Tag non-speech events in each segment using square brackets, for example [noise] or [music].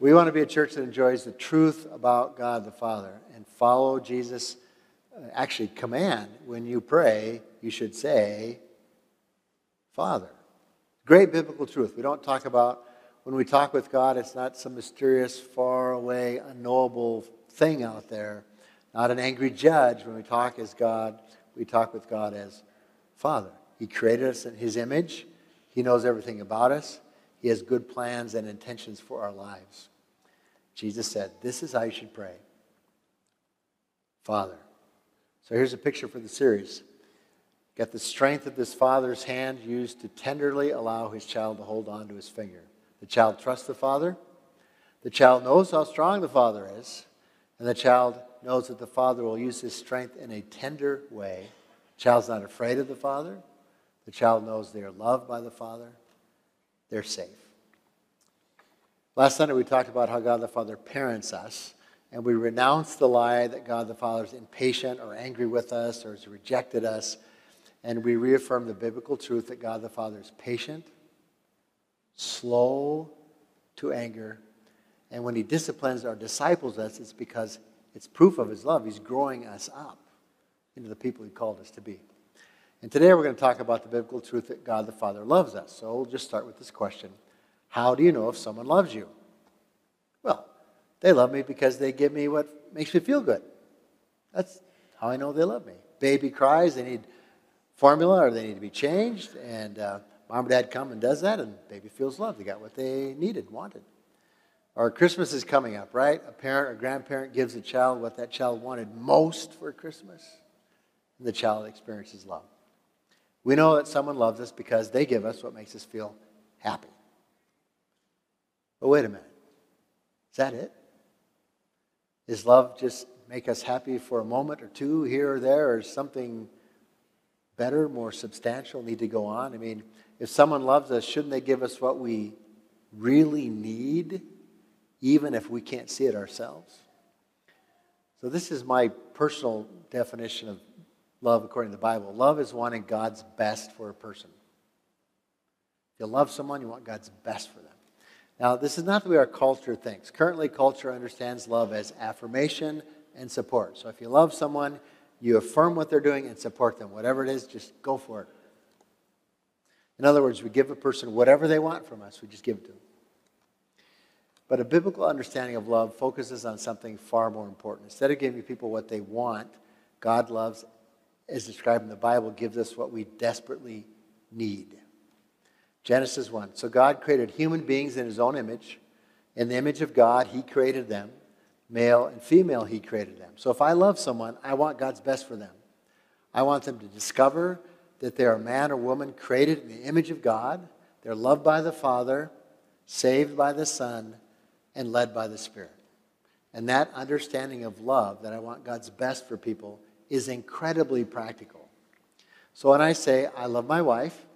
We want to be a church that enjoys the truth about God the Father and follow Jesus' uh, actually command. When you pray, you should say, Father. Great biblical truth. We don't talk about, when we talk with God, it's not some mysterious, far away, unknowable thing out there. Not an angry judge. When we talk as God, we talk with God as Father. He created us in His image, He knows everything about us. He has good plans and intentions for our lives. Jesus said, This is how you should pray Father. So here's a picture for the series. Get the strength of this father's hand used to tenderly allow his child to hold on to his finger. The child trusts the father. The child knows how strong the father is. And the child knows that the father will use his strength in a tender way. The child's not afraid of the father. The child knows they are loved by the father. They're safe. Last Sunday we talked about how God the Father parents us, and we renounced the lie that God the Father is impatient or angry with us or has rejected us, and we reaffirmed the biblical truth that God the Father is patient, slow to anger, and when he disciplines or disciples us, it's because it's proof of his love. He's growing us up into the people he called us to be. And today we're going to talk about the biblical truth that God the Father loves us. So we'll just start with this question How do you know if someone loves you? Well, they love me because they give me what makes me feel good. That's how I know they love me. Baby cries, they need formula or they need to be changed, and uh, mom or dad come and does that, and baby feels loved. They got what they needed, wanted. Or Christmas is coming up, right? A parent or grandparent gives a child what that child wanted most for Christmas, and the child experiences love. We know that someone loves us because they give us what makes us feel happy. But wait a minute. Is that it? Is love just make us happy for a moment or two here or there, or something better, more substantial need to go on? I mean, if someone loves us, shouldn't they give us what we really need, even if we can't see it ourselves? So, this is my personal definition of love according to the Bible. Love is wanting God's best for a person. If you love someone, you want God's best for them. Now, this is not the way our culture thinks. Currently, culture understands love as affirmation and support. So if you love someone, you affirm what they're doing and support them. Whatever it is, just go for it. In other words, we give a person whatever they want from us, we just give it to them. But a biblical understanding of love focuses on something far more important. Instead of giving people what they want, God loves as described in the Bible, gives us what we desperately need. Genesis 1. So God created human beings in his own image. In the image of God, he created them. Male and female, he created them. So if I love someone, I want God's best for them. I want them to discover that they are man or woman created in the image of God. They're loved by the Father, saved by the Son, and led by the Spirit. And that understanding of love, that I want God's best for people, is incredibly practical. So when I say, I love my wife,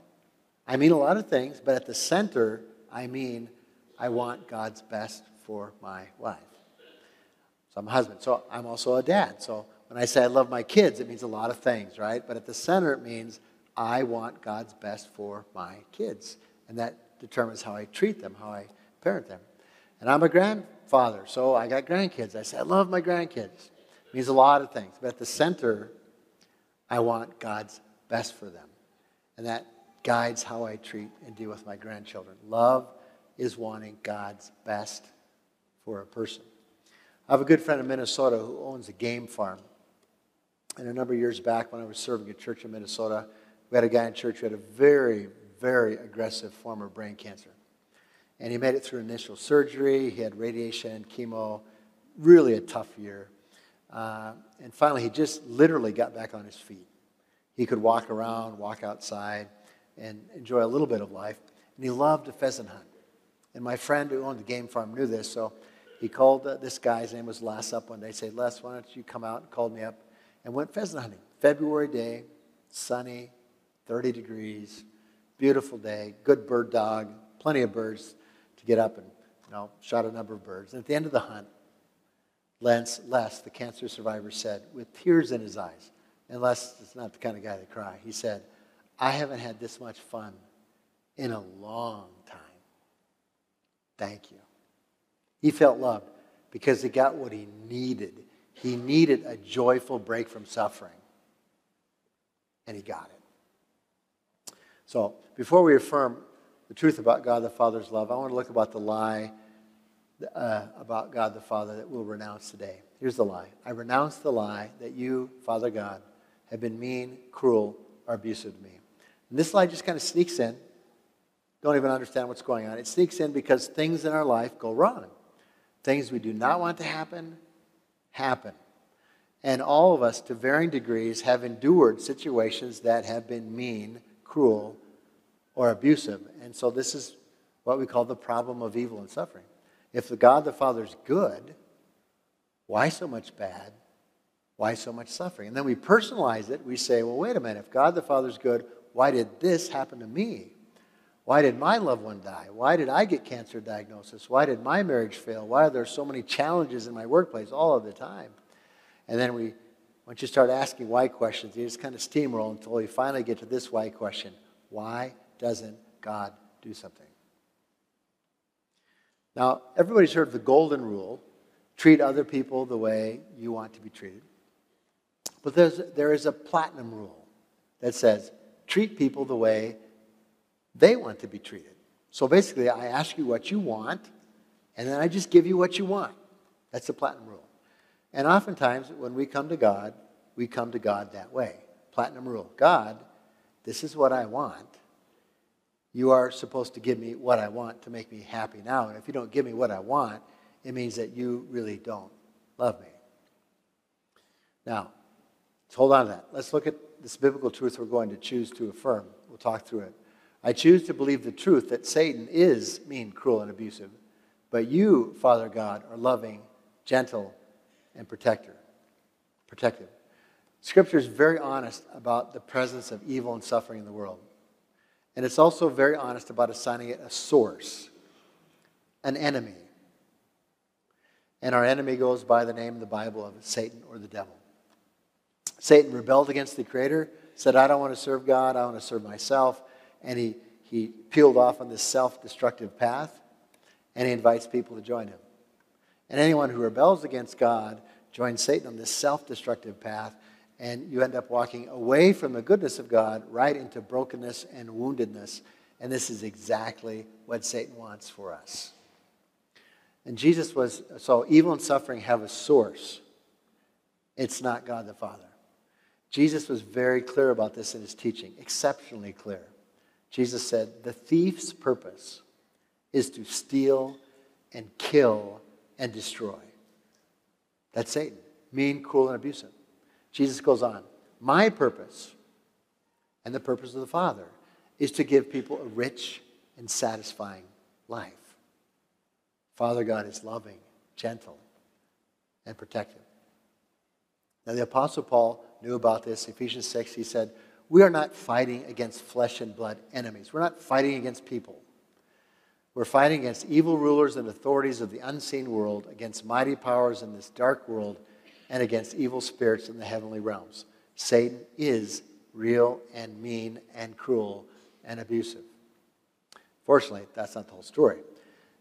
I mean a lot of things, but at the center, I mean, I want God's best for my wife. So I'm a husband. So I'm also a dad. So when I say I love my kids, it means a lot of things, right? But at the center, it means I want God's best for my kids. And that determines how I treat them, how I parent them. And I'm a grandfather, so I got grandkids. I say I love my grandkids means a lot of things. But at the center, I want God's best for them. And that guides how I treat and deal with my grandchildren. Love is wanting God's best for a person. I have a good friend in Minnesota who owns a game farm. And a number of years back, when I was serving a church in Minnesota, we had a guy in church who had a very, very aggressive form of brain cancer. And he made it through initial surgery, he had radiation, chemo, really a tough year. Uh, and finally, he just literally got back on his feet. He could walk around, walk outside, and enjoy a little bit of life. And he loved to pheasant hunt. And my friend who owned the game farm knew this, so he called uh, this guy, his name was Les, up one day. He said, Les, why don't you come out? And called me up and went pheasant hunting. February day, sunny, 30 degrees, beautiful day, good bird dog, plenty of birds to get up and, you know, shot a number of birds. And at the end of the hunt, Les, Les, the cancer survivor, said with tears in his eyes, and Les is not the kind of guy to cry, he said, I haven't had this much fun in a long time. Thank you. He felt loved because he got what he needed. He needed a joyful break from suffering. And he got it. So, before we affirm the truth about God the Father's love, I want to look about the lie uh, about God the Father that we'll renounce today. Here's the lie I renounce the lie that you, Father God, have been mean, cruel, or abusive to me. And this lie just kind of sneaks in. Don't even understand what's going on. It sneaks in because things in our life go wrong. Things we do not want to happen, happen. And all of us, to varying degrees, have endured situations that have been mean, cruel, or abusive. And so this is what we call the problem of evil and suffering. If the God the Father is good, why so much bad? Why so much suffering? And then we personalize it. We say, well, wait a minute. If God the Father is good, why did this happen to me? Why did my loved one die? Why did I get cancer diagnosis? Why did my marriage fail? Why are there so many challenges in my workplace all of the time? And then we, once you start asking why questions, you just kind of steamroll until you finally get to this why question. Why doesn't God do something? Now, everybody's heard the golden rule treat other people the way you want to be treated. But there's, there is a platinum rule that says treat people the way they want to be treated. So basically, I ask you what you want, and then I just give you what you want. That's the platinum rule. And oftentimes, when we come to God, we come to God that way. Platinum rule God, this is what I want. You are supposed to give me what I want to make me happy now. And if you don't give me what I want, it means that you really don't love me. Now, let's hold on to that. Let's look at this biblical truth we're going to choose to affirm. We'll talk through it. I choose to believe the truth that Satan is mean, cruel, and abusive. But you, Father God, are loving, gentle, and protector. Protective. Scripture is very honest about the presence of evil and suffering in the world. And it's also very honest about assigning it a source, an enemy. And our enemy goes by the name in the Bible of Satan or the devil. Satan rebelled against the Creator, said, I don't want to serve God, I want to serve myself. And he, he peeled off on this self destructive path, and he invites people to join him. And anyone who rebels against God joins Satan on this self destructive path, and you end up walking away from the goodness of God right into brokenness and woundedness. And this is exactly what Satan wants for us. And Jesus was, so evil and suffering have a source. It's not God the Father. Jesus was very clear about this in his teaching, exceptionally clear. Jesus said, The thief's purpose is to steal and kill and destroy. That's Satan, mean, cruel, and abusive. Jesus goes on, My purpose and the purpose of the Father is to give people a rich and satisfying life. Father God is loving, gentle, and protective. Now, the Apostle Paul knew about this. Ephesians 6, he said, We are not fighting against flesh and blood enemies. We're not fighting against people. We're fighting against evil rulers and authorities of the unseen world, against mighty powers in this dark world and against evil spirits in the heavenly realms. Satan is real and mean and cruel and abusive. Fortunately, that's not the whole story.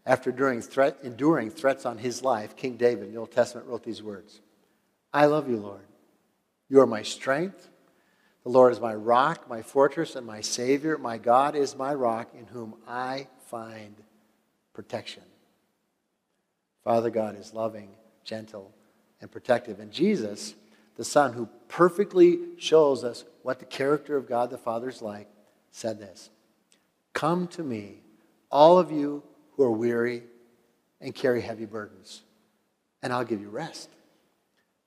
After enduring, threat, enduring threats on his life, King David in the Old Testament wrote these words I love you, Lord. You are my strength. The Lord is my rock, my fortress, and my Savior. My God is my rock in whom I find protection. Father God is loving, gentle, and protective. And Jesus, the Son, who perfectly shows us what the character of God the Father is like, said this Come to me, all of you who are weary and carry heavy burdens, and I'll give you rest.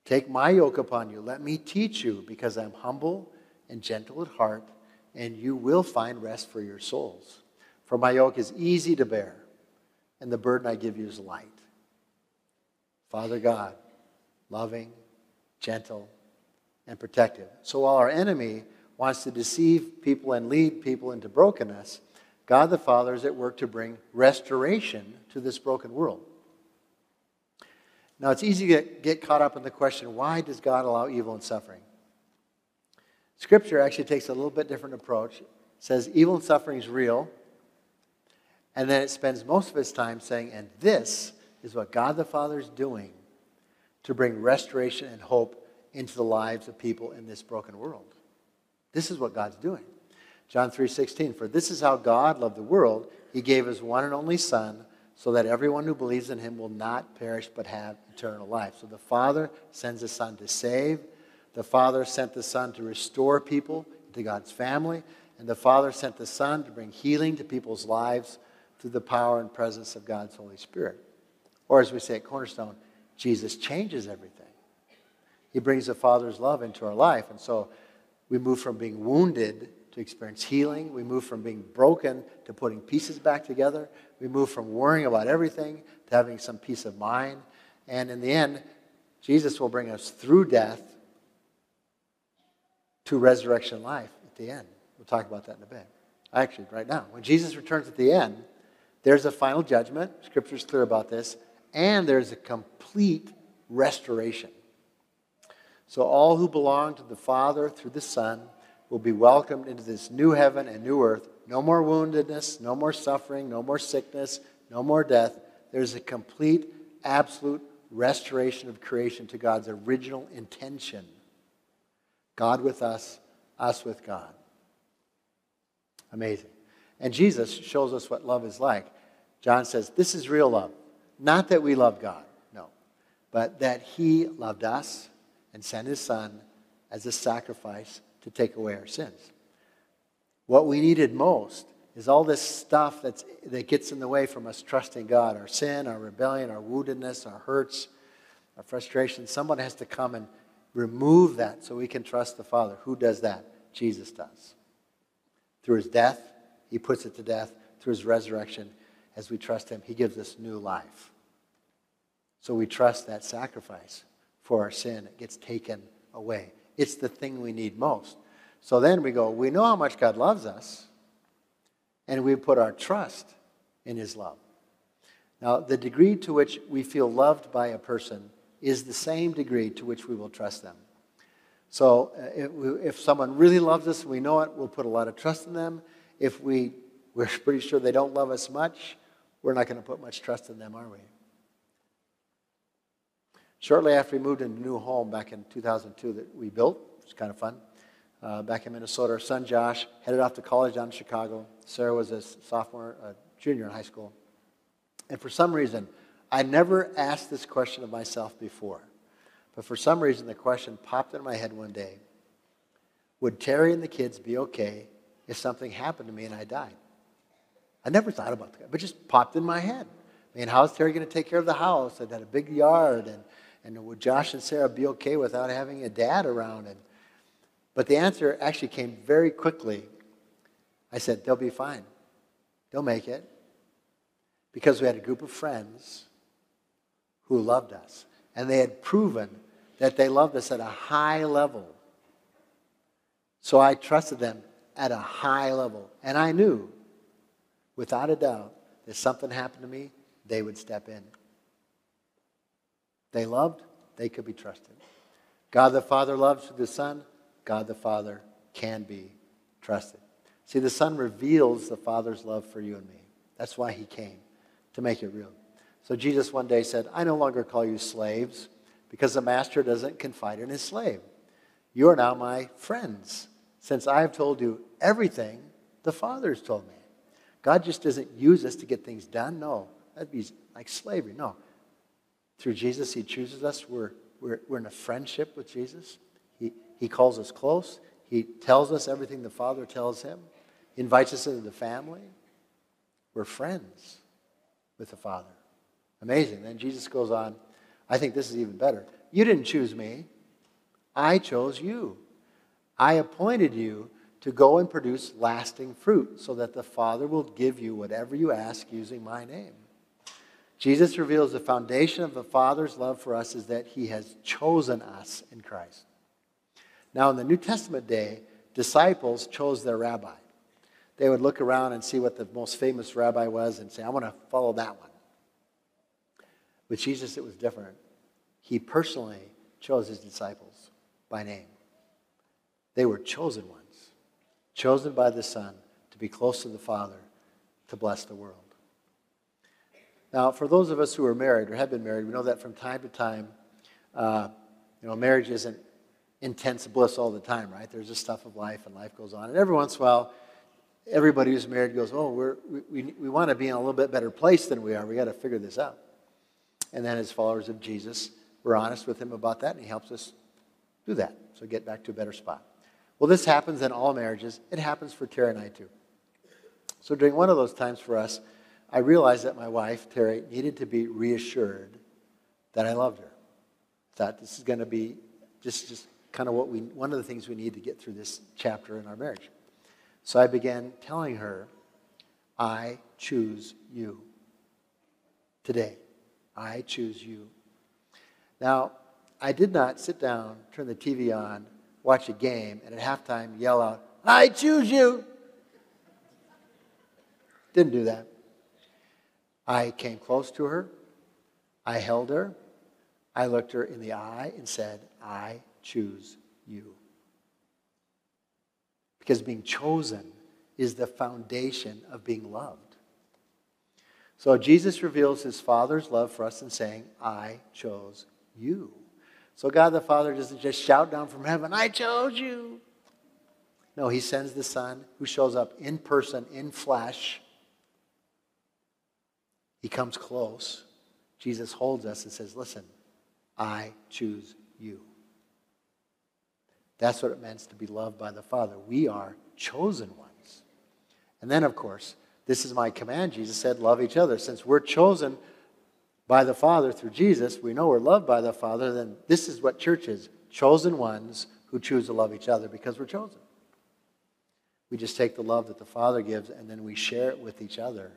Take my yoke upon you. Let me teach you, because I'm humble and gentle at heart, and you will find rest for your souls. For my yoke is easy to bear, and the burden I give you is light. Father God, loving, gentle, and protective. So while our enemy wants to deceive people and lead people into brokenness, God the Father is at work to bring restoration to this broken world. Now, it's easy to get caught up in the question why does God allow evil and suffering? Scripture actually takes a little bit different approach. It says evil and suffering is real, and then it spends most of its time saying, and this is what God the Father is doing to bring restoration and hope into the lives of people in this broken world. This is what God's doing. John 3:16 For this is how God loved the world he gave his one and only son so that everyone who believes in him will not perish but have eternal life. So the Father sends the Son to save. The Father sent the Son to restore people to God's family. And the Father sent the Son to bring healing to people's lives through the power and presence of God's Holy Spirit. Or as we say at Cornerstone, Jesus changes everything. He brings the Father's love into our life. And so we move from being wounded to experience healing. We move from being broken to putting pieces back together. We move from worrying about everything to having some peace of mind. And in the end, Jesus will bring us through death to resurrection life at the end. We'll talk about that in a bit. Actually, right now. When Jesus returns at the end, there's a final judgment. Scripture's clear about this. And there's a complete restoration. So all who belong to the Father through the Son will be welcomed into this new heaven and new earth. No more woundedness, no more suffering, no more sickness, no more death. There's a complete, absolute restoration of creation to God's original intention. God with us, us with God. Amazing. And Jesus shows us what love is like. John says, This is real love. Not that we love God, no, but that He loved us and sent His Son as a sacrifice to take away our sins. What we needed most is all this stuff that's, that gets in the way from us trusting God our sin, our rebellion, our woundedness, our hurts, our frustration. Someone has to come and remove that so we can trust the Father. Who does that? Jesus does. Through his death, he puts it to death. Through his resurrection, as we trust him, he gives us new life. So we trust that sacrifice for our sin. It gets taken away. It's the thing we need most. So then we go, we know how much God loves us, and we put our trust in his love. Now, the degree to which we feel loved by a person is the same degree to which we will trust them. So uh, if, someone really loves us, we know it, we'll put a lot of trust in them. If we, we're [laughs] pretty sure they don't love us much, we're not going to put much trust in them, are we? Shortly after we moved into a new home back in 2002 that we built, it was kind of fun, uh, back in Minnesota, our son Josh headed off to college down in Chicago. Sarah was a sophomore, a junior in high school. And for some reason, I never asked this question of myself before. But for some reason, the question popped into my head one day Would Terry and the kids be okay if something happened to me and I died? I never thought about that, but just popped in my head. I mean, how's Terry going to take care of the house? It had a big yard, and and would Josh and Sarah be okay without having a dad around? And, but the answer actually came very quickly. I said, they'll be fine. They'll make it. Because we had a group of friends who loved us. And they had proven that they loved us at a high level. So I trusted them at a high level. And I knew, without a doubt, that something happened to me, they would step in. They loved, they could be trusted. God the Father loves through the Son, God the Father can be trusted. See, the Son reveals the Father's love for you and me. That's why he came, to make it real. So Jesus one day said, I no longer call you slaves because the master doesn't confide in his slave. You are now my friends, since I have told you everything the Father has told me. God just doesn't use us to get things done. No, that'd be like slavery. No, through Jesus, He chooses us. We're, we're, we're in a friendship with Jesus. He, he calls us close. He tells us everything the Father tells Him. He invites us into the family. We're friends with the Father. Amazing. Then Jesus goes on. I think this is even better. You didn't choose me, I chose you. I appointed you to go and produce lasting fruit so that the Father will give you whatever you ask using my name. Jesus reveals the foundation of the Father's love for us is that he has chosen us in Christ. Now, in the New Testament day, disciples chose their rabbi. They would look around and see what the most famous rabbi was and say, I want to follow that one. With Jesus, it was different. He personally chose his disciples by name. They were chosen ones, chosen by the Son to be close to the Father, to bless the world. Now, for those of us who are married or have been married, we know that from time to time, uh, you know, marriage isn't intense bliss all the time, right? There's just stuff of life, and life goes on. And every once in a while, everybody who's married goes, "Oh, we're, we, we, we want to be in a little bit better place than we are. We got to figure this out." And then, as followers of Jesus, we're honest with him about that, and he helps us do that. So get back to a better spot. Well, this happens in all marriages. It happens for Terry and I too. So during one of those times for us, I realized that my wife, Terry, needed to be reassured that I loved her. That this is going to be just, just kind of what we, one of the things we need to get through this chapter in our marriage. So I began telling her, I choose you. Today, I choose you. Now, I did not sit down, turn the TV on, watch a game, and at halftime yell out, I choose you. Didn't do that. I came close to her. I held her. I looked her in the eye and said, I choose you. Because being chosen is the foundation of being loved. So Jesus reveals his Father's love for us in saying, I chose you. So God the Father doesn't just shout down from heaven, I chose you. No, he sends the Son who shows up in person, in flesh. He comes close. Jesus holds us and says, Listen, I choose you. That's what it means to be loved by the Father. We are chosen ones. And then, of course, this is my command. Jesus said, Love each other. Since we're chosen by the Father through Jesus, we know we're loved by the Father, then this is what church is chosen ones who choose to love each other because we're chosen. We just take the love that the Father gives and then we share it with each other.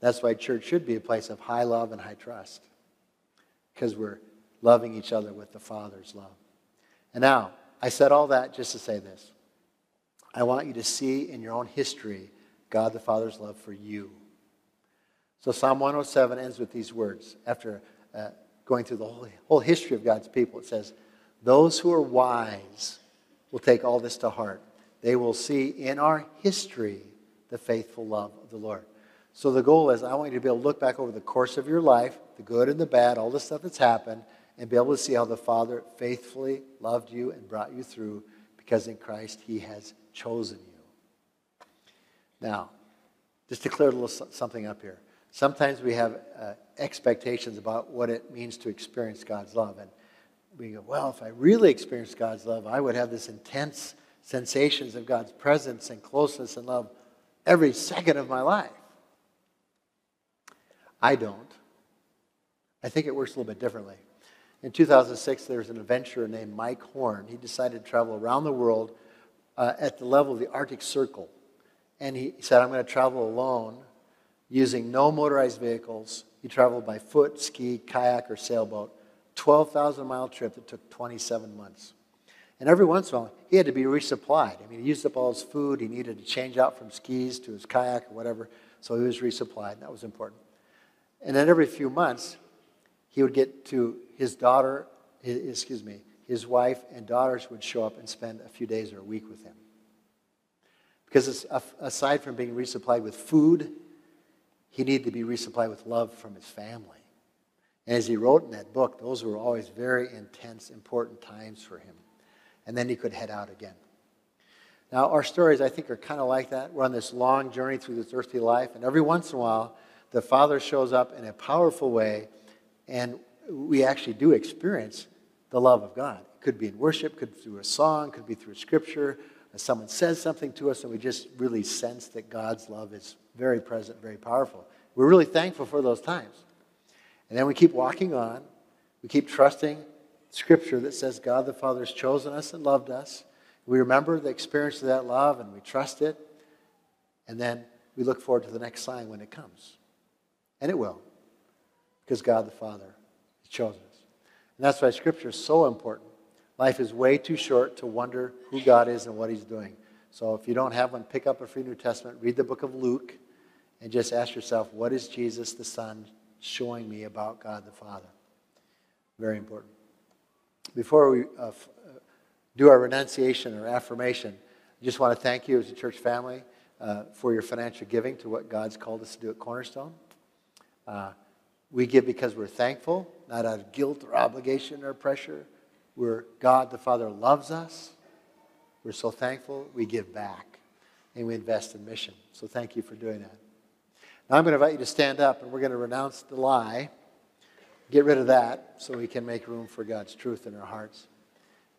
That's why church should be a place of high love and high trust because we're loving each other with the Father's love. And now, I said all that just to say this. I want you to see in your own history God the Father's love for you. So Psalm 107 ends with these words after uh, going through the whole, whole history of God's people. It says, Those who are wise will take all this to heart. They will see in our history the faithful love of the Lord. So the goal is I want you to be able to look back over the course of your life, the good and the bad, all the stuff that's happened, and be able to see how the Father faithfully loved you and brought you through because in Christ he has chosen you. Now, just to clear a little something up here. Sometimes we have uh, expectations about what it means to experience God's love. And we go, well, if I really experienced God's love, I would have this intense sensations of God's presence and closeness and love every second of my life. I don't. I think it works a little bit differently. In 2006, there was an adventurer named Mike Horn. He decided to travel around the world uh, at the level of the Arctic Circle. And he said, I'm going to travel alone using no motorized vehicles. He traveled by foot, ski, kayak, or sailboat. 12,000 mile trip that took 27 months. And every once in a while, he had to be resupplied. I mean, he used up all his food. He needed to change out from skis to his kayak or whatever. So he was resupplied. And that was important. And then every few months, he would get to his daughter, his, excuse me, his wife and daughters would show up and spend a few days or a week with him. Because aside from being resupplied with food he needed to be resupplied with love from his family. And as he wrote in that book, those were always very intense, important times for him. And then he could head out again. Now, our stories, I think, are kind of like that. We're on this long journey through this earthly life, and every once in a while, the Father shows up in a powerful way, and we actually do experience the love of God. It could be in worship, could be through a song, could be through scripture. Someone says something to us, and we just really sense that God's love is very present, very powerful. We're really thankful for those times. And then we keep walking on. We keep trusting Scripture that says God the Father has chosen us and loved us. We remember the experience of that love and we trust it. And then we look forward to the next sign when it comes. And it will, because God the Father has chosen us. And that's why Scripture is so important. Life is way too short to wonder who God is and what He's doing. So if you don't have one, pick up a free New Testament, read the book of Luke, and just ask yourself, what is Jesus the Son showing me about God the Father? Very important. Before we uh, uh, do our renunciation or affirmation, I just want to thank you as a church family uh, for your financial giving to what God's called us to do at Cornerstone. Uh, We give because we're thankful, not out of guilt or obligation or pressure. We're God the Father loves us. We're so thankful, we give back and we invest in mission. So thank you for doing that. Now I'm going to invite you to stand up and we're going to renounce the lie, get rid of that so we can make room for God's truth in our hearts.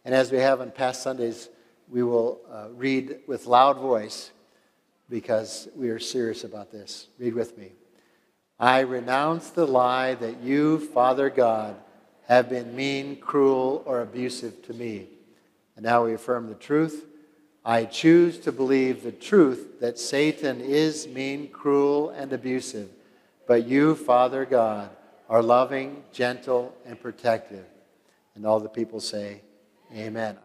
And as we have on past Sundays, we will uh, read with loud voice because we are serious about this. Read with me. I renounce the lie that you, Father God, have been mean, cruel, or abusive to me. And now we affirm the truth. I choose to believe the truth that Satan is mean, cruel, and abusive, but you, Father God, are loving, gentle, and protective. And all the people say, Amen.